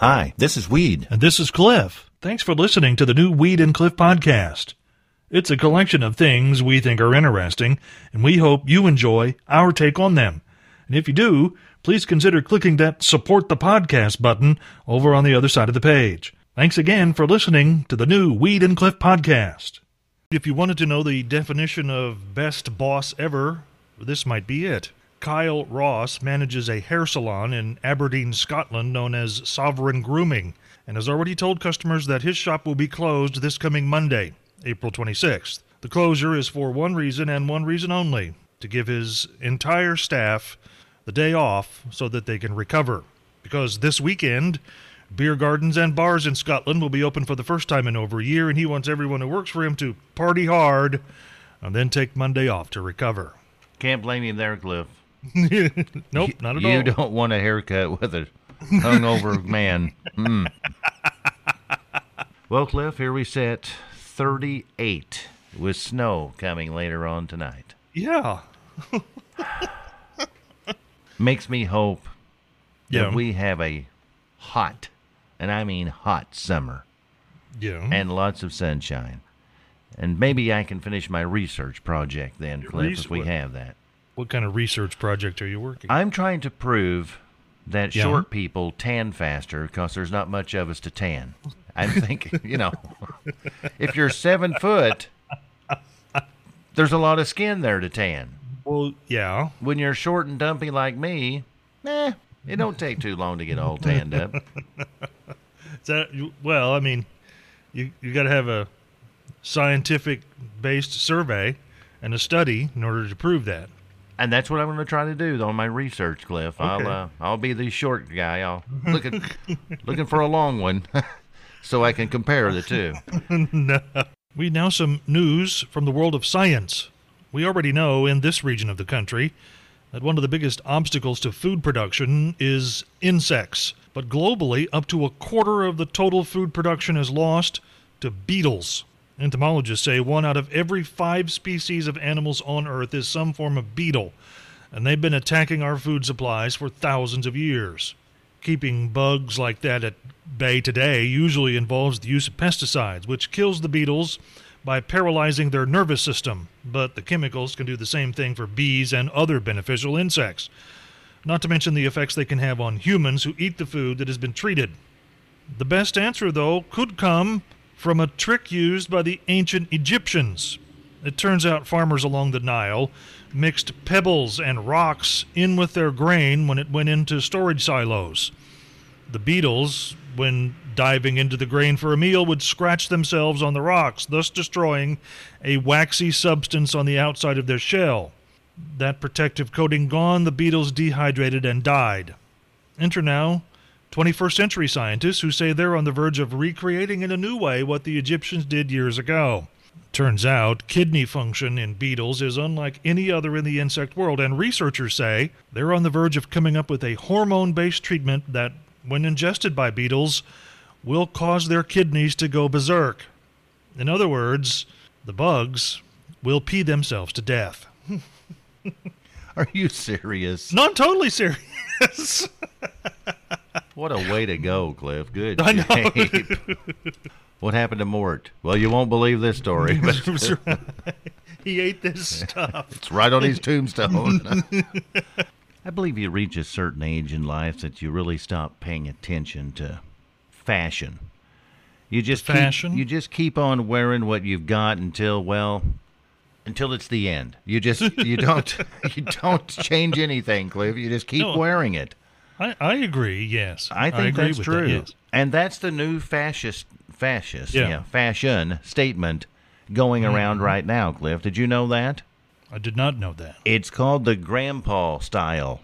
Hi, this is Weed. And this is Cliff. Thanks for listening to the new Weed and Cliff podcast. It's a collection of things we think are interesting, and we hope you enjoy our take on them. And if you do, please consider clicking that support the podcast button over on the other side of the page. Thanks again for listening to the new Weed and Cliff podcast. If you wanted to know the definition of best boss ever, this might be it. Kyle Ross manages a hair salon in Aberdeen, Scotland known as Sovereign Grooming, and has already told customers that his shop will be closed this coming Monday, April 26th. The closure is for one reason and one reason only to give his entire staff the day off so that they can recover. Because this weekend, beer gardens and bars in Scotland will be open for the first time in over a year, and he wants everyone who works for him to party hard and then take Monday off to recover. Can't blame you there, Cliff. nope, not at you all. don't want a haircut with a hungover man. Mm. Well, Cliff, here we sit, 38, with snow coming later on tonight. Yeah. Makes me hope Yeah. that we have a hot, and I mean hot summer, Yeah. and lots of sunshine. And maybe I can finish my research project then, Cliff, if we have that. What kind of research project are you working? On? I'm trying to prove that Yeah. short people tan faster because there's not much of us to tan. I'm thinking, you know, if you're seven foot, there's a lot of skin there to tan. well, yeah. When you're short and dumpy like me, eh, it don't take too long to get all tanned up. That well? I mean, you you got to have a scientific based survey and a study in order to prove that. And that's what I'm going to try to do on my research, Cliff. I'll uh, I'll be the short guy. I'll looking looking for a long one, so I can compare the two. no. We now some news from the world of science. We already know in this region of the country that one of the biggest obstacles to food production is insects. But globally, up to a quarter of the total food production is lost to beetles. Entomologists say one out of every five species of animals on Earth is some form of beetle, and they've been attacking our food supplies for thousands of years. Keeping bugs like that at bay today usually involves the use of pesticides, which kills the beetles by paralyzing their nervous system, but the chemicals can do the same thing for bees and other beneficial insects. Not to mention the effects they can have on humans who eat the food that has been treated. The best answer, though, could come from a trick used by the ancient Egyptians. It turns out farmers along the Nile mixed pebbles and rocks in with their grain when it went into storage silos. The beetles, when diving into the grain for a meal, would scratch themselves on the rocks, thus destroying a waxy substance on the outside of their shell. That protective coating gone, the beetles dehydrated and died. Enter now 21st century scientists who say they're on the verge of recreating in a new way what the Egyptians did years ago. Turns out, kidney function in beetles is unlike any other in the insect world, and researchers say they're on the verge of coming up with a hormone based treatment that, when ingested by beetles, will cause their kidneys to go berserk. In other words, the bugs will pee themselves to death. Are you serious? No, I'm totally serious. What a way to go, Cliff. Good I know. what happened to Mort? Well, you won't believe this story, but he ate this stuff. it's right on his tombstone. I believe you reach a certain age in life that you really stop paying attention to fashion. You just keep- Fashion? you just keep on wearing what you've got until well, until it's the end. You just you don't you don't change anything, Cliff. You just keep No. wearing it. I, I agree. Yes, I think agree that's true. That, yes. And that's the new fascist fascist, Yeah. yeah, fashion statement going Mm-hmm. around right now, Cliff. Did you know that? I did not know that. It's called the grandpa style.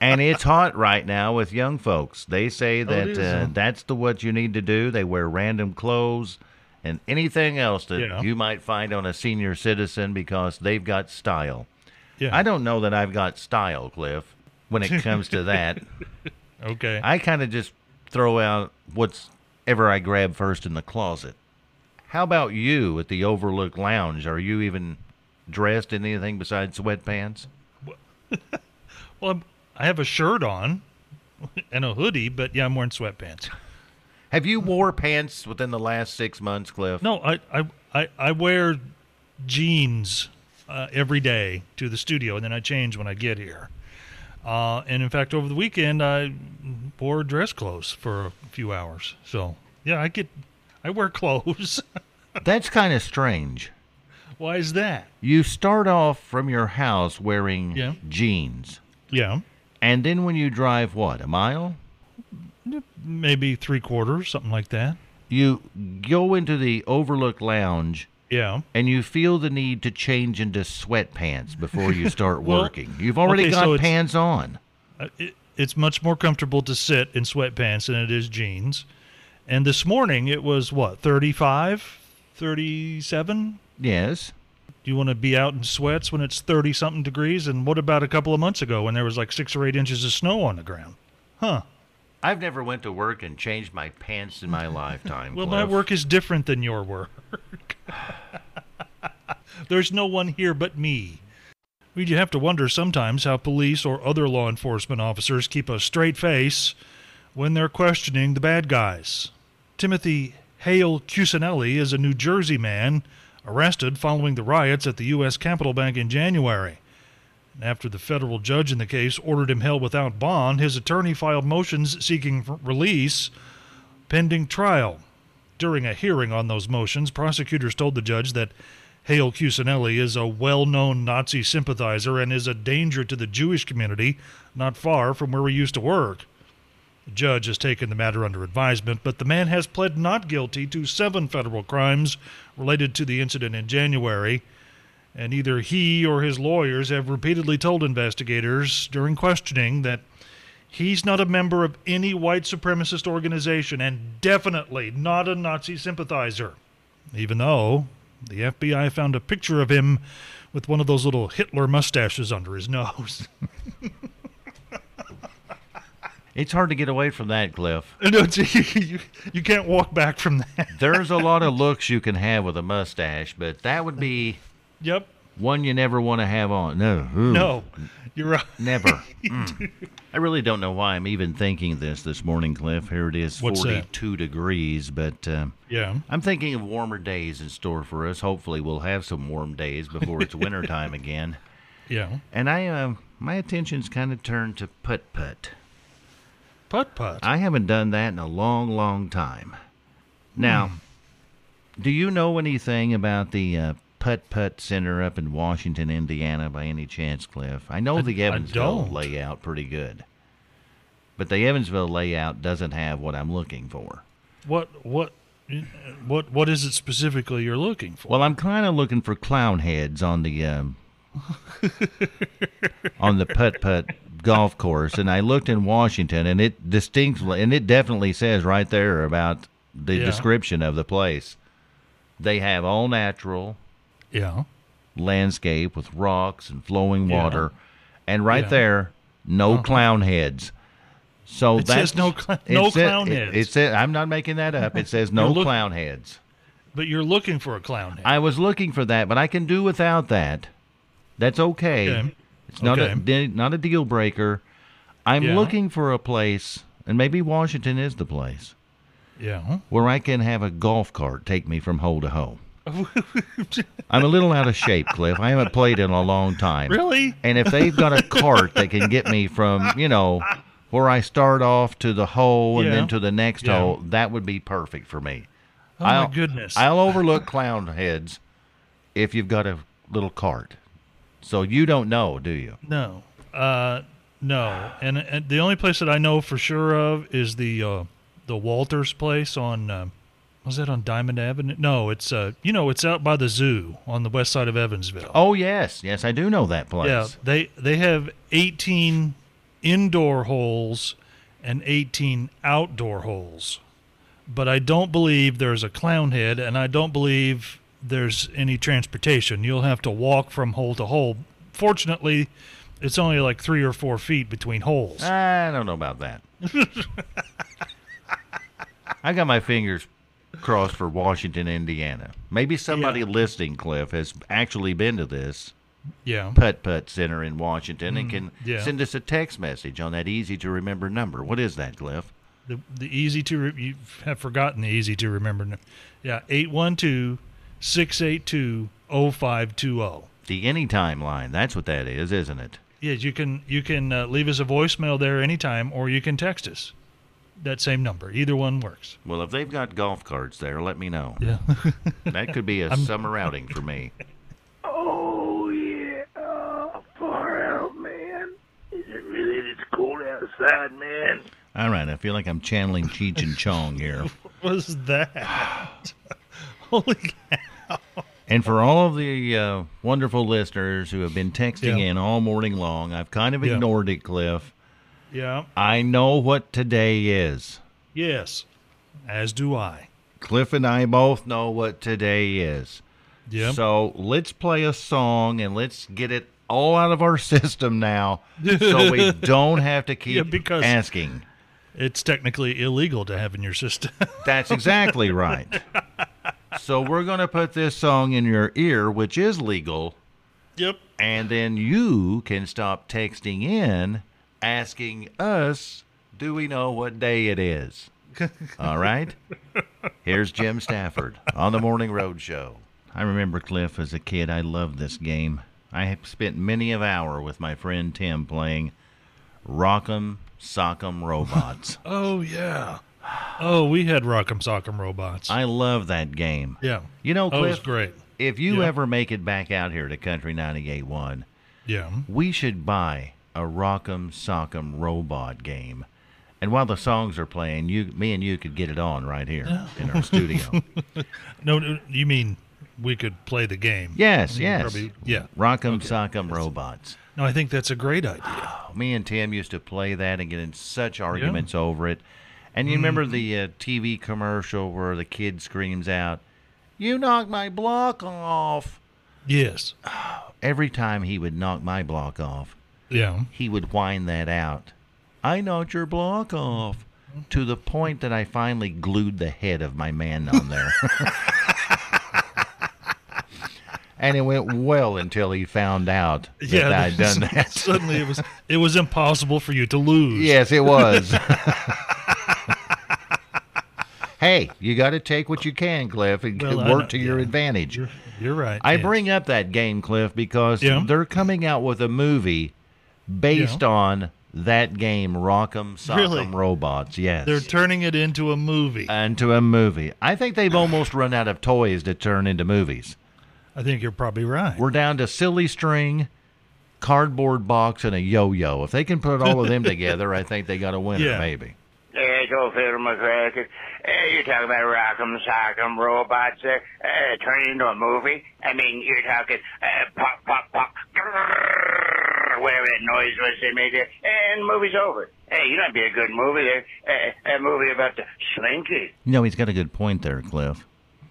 and it's hot right now with young folks. They say Oh, that is, uh, that's the what you need to do. They wear random clothes and anything else that Yeah. you might find on a senior citizen because they've got style. Yeah. I don't know that I've got style, Cliff, when it comes to that. Okay. I kind of just throw out what's ever I grab first in the closet. How about you at the Overlook Lounge? Are you even dressed in anything besides sweatpants? well, I'm, I have a shirt on. and a hoodie, but yeah, I'm wearing sweatpants. Have you wore pants within the last six months, Cliff? No, I I I, I wear jeans uh, every day to the studio, and then I change when I get here. Uh, and in fact, over the weekend, I wore dress clothes for a few hours. So yeah, I get I wear clothes. That's kind of strange. Why is that? You start off from your house wearing Yeah. jeans, Yeah, and then when you drive what a mile, maybe three quarters, something like that. you go into the Overlook Lounge Yeah. and you feel the need to change into sweatpants before you start Well, working. You've already okay, got so pants on. Uh, it, it's much more comfortable to sit in sweatpants than it is jeans. And this morning it was what, 35, 37? Yes. Do you want to be out in sweats when it's 30 something degrees? And what about a couple of months ago when there was like six or eight inches of snow on the ground? Huh. I've never went to work and changed my pants in my lifetime. Well, my work is different than your work. There's no one here but me. We'd have to wonder sometimes how police or other law enforcement officers keep a straight face when they're questioning the bad guys. Timothy Hale Cusanelli is a New Jersey man arrested following the riots at the U.S. Capitol Bank in January. After the federal judge in the case ordered him held without bond, his attorney filed motions seeking release pending trial. During a hearing on those motions, prosecutors told the judge that Hale Cusanelli is a well known Nazi sympathizer and is a danger to the Jewish community not far from where he used to work. The judge has taken the matter under advisement, but the man has pled not guilty to seven federal crimes related to the incident in January, and either he or his lawyers have repeatedly told investigators during questioning that He's not a member of any white supremacist organization and definitely not a Nazi sympathizer. Even though the FBI found a picture of him with one of those little Hitler mustaches under his nose. It's hard to get away from that, Cliff. No, you, you can't walk back from that. There's a lot of looks you can have with a mustache, but that would be Yep. one you never want to have on. No. ooh, No, you're right. Never. Mm. I really don't know why I'm even thinking this this morning, Cliff. Here it is, What's that? 42 degrees, but um, Yeah. I'm thinking of warmer days in store for us. Hopefully, we'll have some warm days before it's wintertime again. Yeah. And I, um, my attention's kind of turned to putt putt. Putt putt. I haven't done that in a long, long time. Now, do you know anything about the uh, Putt Putt Center up in Washington, Indiana, by any chance, Cliff? I know I- the Evansville layout pretty good, but the Evansville layout doesn't have what I'm looking for. What what what what is it specifically you're looking for? Well, I'm kind of looking for clown heads on the um, on the putt putt golf course, and I looked in Washington, and it distinctly and it definitely says right there about the Yeah. description of the place. They have all natural yeah. landscape with rocks and flowing Yeah. water, and right Yeah. there, no Uh-huh. clown heads. So It that's says no cl- no it clown it- heads. It says I'm not making that up. It says no look- clown heads. But you're looking for a clown head. I was looking for that, but I can do without that. That's okay. Okay. It's not a Okay. de- not a deal breaker. I'm Yeah. looking for a place, and maybe Washington is the place yeah. where I can have a golf cart take me from hole to hole. I'm a little out of shape, Cliff. I haven't played in a long time. Really? And if they've got a cart that can get me from, you know, where I start off to the hole and Yeah. then to the next Yeah. hole, that would be perfect for me. Oh I'll- my goodness. I'll overlook clown heads if you've got a little cart. So you don't know, do you? No, uh, no, and, and the only place that I know for sure of is the uh, the Walters place on uh, was that on Diamond Avenue? No, it's uh, you know, it's out by the zoo on the west side of Evansville. Oh yes, yes, I do know that place. yeah, they they have eighteen indoor holes and eighteen outdoor holes, but I don't believe there's a clown head, and I don't believe there's any transportation. You'll have to walk from hole to hole. Fortunately, it's only like three or four feet between holes. I don't know about that. I got my fingers crossed for Washington, Indiana. Maybe somebody Yeah. listening, Cliff, has actually been to this Yeah. Putt Putt Center in Washington and can yeah. send us a text message on that easy to remember number. What is that, Cliff? The the easy to re- you have forgotten the easy to remember. n- Yeah, 812 682 0520. The anytime line. That's what that is, isn't it? Yes, you can you can uh, leave us a voicemail there anytime, or you can text us. That same number. Either one works. Well, if they've got golf carts there, let me know. Yeah. That could be a summer outing for me. Oh yeah, uh, far out, man. Is it really this cold outside, man? All right, I feel like I'm channeling Cheech and Chong here. what was that? Holy cow. And for all of the uh, wonderful listeners who have been texting Yeah. in all morning long, I've kind of Yeah. ignored it, Cliff. Yeah. I know what today is. Yes. As do I. Cliff and I both know what today is. Yep. So let's play a song and let's get it all out of our system now so we don't have to keep Yeah, because- asking. It's technically illegal to have in your system. That's exactly right. So we're going to put this song in your ear, which is legal, yep. and then you can stop texting in asking us, do we know what day it is? All right? Here's Jim Stafford on the Morning Road Show. I remember Cliff as a kid. I loved this game. I have spent many an hour with my friend Tim playing Rock'em Sock'em Robots. Oh yeah. Oh, we had Rock'em Sock'em robots. I love that game. yeah. You know, Cliff, Oh, it was great. if you Yeah. ever make it back out here to Country 98.1, Yeah. we should buy a Rock'em Sock'em Robot game. And while the songs are playing, you, me and you could get it on right here in our studio. No, no, you mean we could play the game? Yes, yes. probably- yeah. Rock'em Sock'em Robots. No, I think that's a great idea. Me and Tim used to play that and get in such arguments over it. And you remember the uh, TV commercial where the kid screams out, "You knocked my block off!" Yes. Every time he would knock my block off, Yeah. he would whine that out. I knocked your block off. To the point that I finally glued the head of my man on there. and it went well until he found out that yeah. I'd done that. Suddenly, it was it was impossible for you to lose. yes, it was. hey, you got to take what you can, Cliff, and Well, work to your yeah. advantage. You're, you're right. I yes. bring up that game, Cliff, because Yeah. they're coming out with a movie based Yeah. on that game, Rock'em Sock'em Really? Robots. Yes. They're turning it into a movie. into a movie. I think they've almost run out of toys to turn into movies. I think you're probably right. We're down to silly string, cardboard box, and a yo-yo. If they can put all of them together, I think they got a winner, Yeah. maybe. Hey, it's old Phil McCracken. Hey, you're talking about Rock'em Sock'em robots there, uh, turning into a movie? I mean, you're talking uh, pop, pop, pop, whatever that noise was they made there, and the movie's over. Hey, you know, it'd be a good movie there. Uh, a movie about the Slinky. You know, he's got a good point there, Cliff.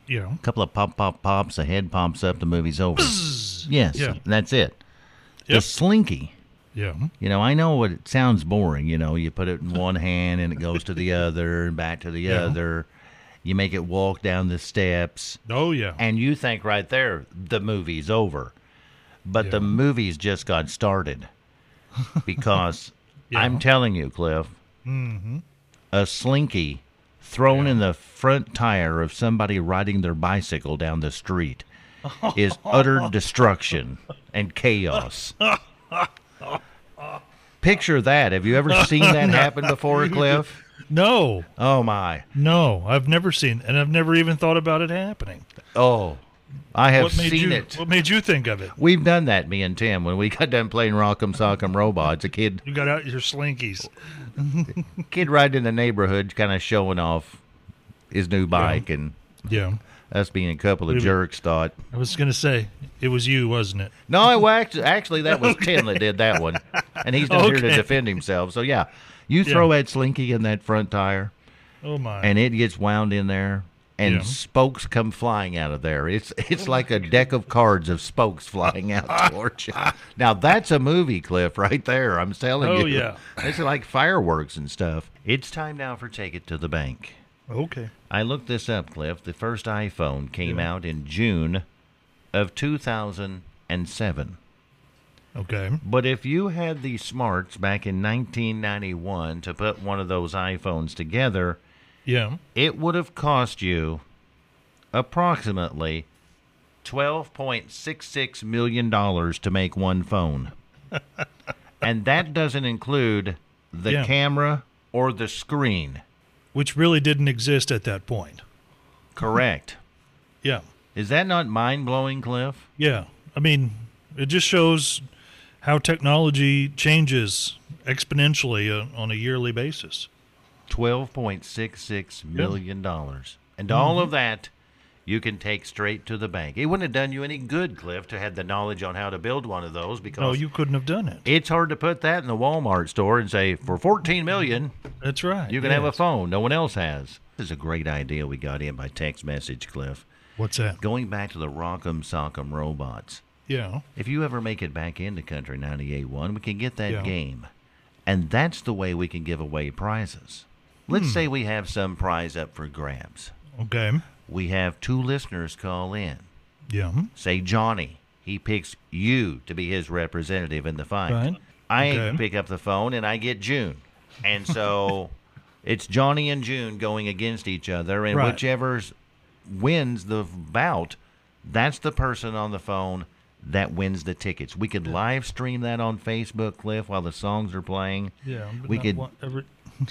You know. A couple of pop, pop, pops, the head pops up, the movie's over. yes, Yeah. that's it. The slinky. Yeah. You know, I know what it sounds boring. You know, you put it in one hand and it goes to the other and back to the Yeah. other. You make it walk down the steps, Oh yeah. and you think right there the movie's over. But the movie's just got started. Because Yeah. I'm telling you, Cliff, mm-hmm. a slinky thrown in the front tire of somebody riding their bicycle down the street is utter destruction and chaos. Picture that. Have you ever seen that happen before, Cliff? No. Oh my. No. I've never seen, and I've never even thought about it happening. Oh. I have what made seen you? it. What made you think of it? We've done that, me and Tim, when we got done playing Rock'em Sock'em Robots. A kid You got out your slinkies. kid riding in the neighborhood kind of showing off his new bike and Yeah. us being a couple of We- jerks thought I was gonna say it was you, wasn't it? No, it wa- act- actually that was Tim that did that one, and he's not here to defend himself. So yeah, you throw that slinky in that front tire, Oh my. and it gets wound in there, and Yeah. spokes come flying out of there. It's it's like a deck of cards of spokes flying out towards you. Now that's a movie cliff right there. I'm telling Oh, you. yeah. it's like fireworks and stuff. It's time now for take it to the bank. okay. I looked this up, Cliff. The first iPhone came out in June of 2007. Okay. But if you had the smarts back in 1991 to put one of those iPhones together, Yeah. it would have cost you approximately $12.66 million to make one phone. and that doesn't include the Yeah. camera or the screen. Which really didn't exist at that point. Correct. Yeah. Is that not mind blowing, Cliff? Yeah. I mean, it just shows how technology changes exponentially uh, on a yearly basis. $12.66 million. dollars. And all mm-hmm. of that you can take straight to the bank. It wouldn't have done you any good, Cliff, to have the knowledge on how to build one of those because No, you couldn't have done it. it's hard to put that in the Walmart store and say for 14 million That's right. you can have a yes. phone no one else has. This is a great idea we got in by text message, Cliff. What's that? Going back to the Rock'em Sock'em robots. Yeah. If you ever make it back into Country 98.1, we can get that Yeah. game. And that's the way we can give away prizes. Let's Hmm. say we have some prize up for grabs. Okay. We have two listeners call in. Yeah. Say Johnny. He picks you to be his representative in the fight. Right. I Okay. pick up the phone and I get June. And so it's Johnny and June going against each other, and Right. whichever wins the bout, that's the person on the phone that wins the tickets. We could live stream that on Facebook, Cliff, while the songs are playing. Yeah. We could- every-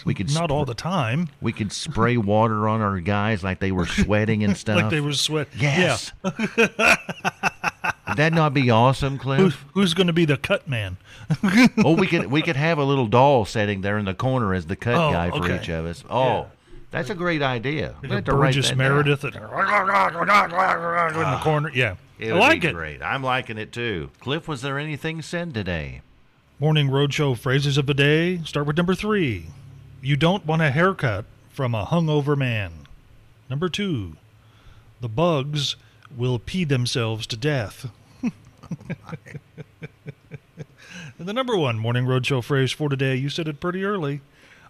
we could not all the time. We could spray water on our guys like they were sweating and stuff. Like they were sweat. Yes. Would that not be awesome, Cliff? Who's, who's going to be the cut man? oh, we could we could have a little doll sitting there in the corner as the cut Oh, guy for okay. each of us. Oh, Yeah. that's a great idea. We'll a have to write Burgess Meredith that- in the ah. corner. Yeah. It I like it. great. I'm liking it too. Cliff, was there anything said today? Morning Roadshow phrases of the day. Start with number three. You don't want a haircut from a hungover man. Number two. The bugs will pee themselves to death. the number one Morning Roadshow phrase for today, you said it pretty early.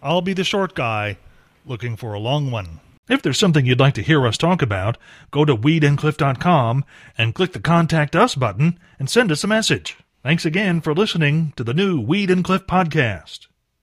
I'll be the short guy looking for a long one. If there's something you'd like to hear us talk about, go to weedandcliff.com and click the Contact Us button and send us a message. Thanks again for listening to the new Weed and Cliff podcast.